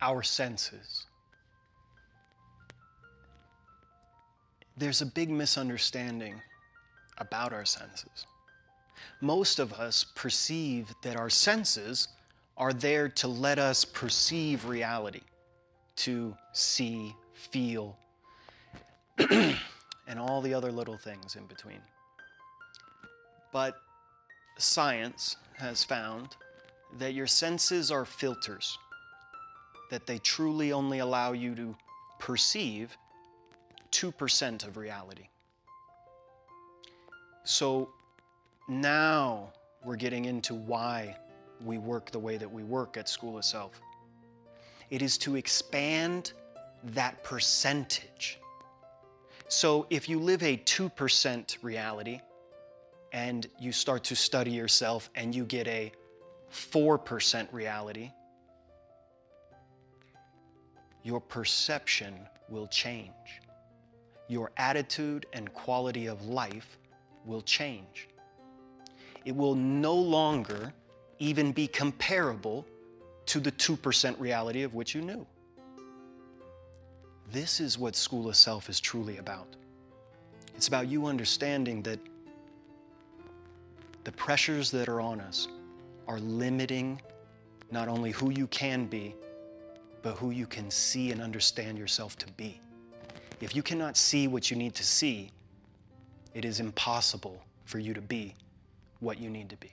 our senses. There's a big misunderstanding about our senses. Most of us perceive that our senses are there to let us perceive reality, to see, feel, and all the other little things in between. But science has found that your senses are filters, that they truly only allow you to perceive 2% of reality. So now we're getting into why we work the way that we work at School of Self. It is to expand that percentage. So if you live a 2% reality and you start to study yourself and you get a 4% reality, your perception will change. Your attitude and quality of life will change. It will no longer even be comparable to the 2% reality of which you knew. This is what School of Self is truly about. It's about you understanding that the pressures that are on us are limiting not only who you can be, but who you can see and understand yourself to be. If you cannot see what you need to see, it is impossible for you to be what you need to be.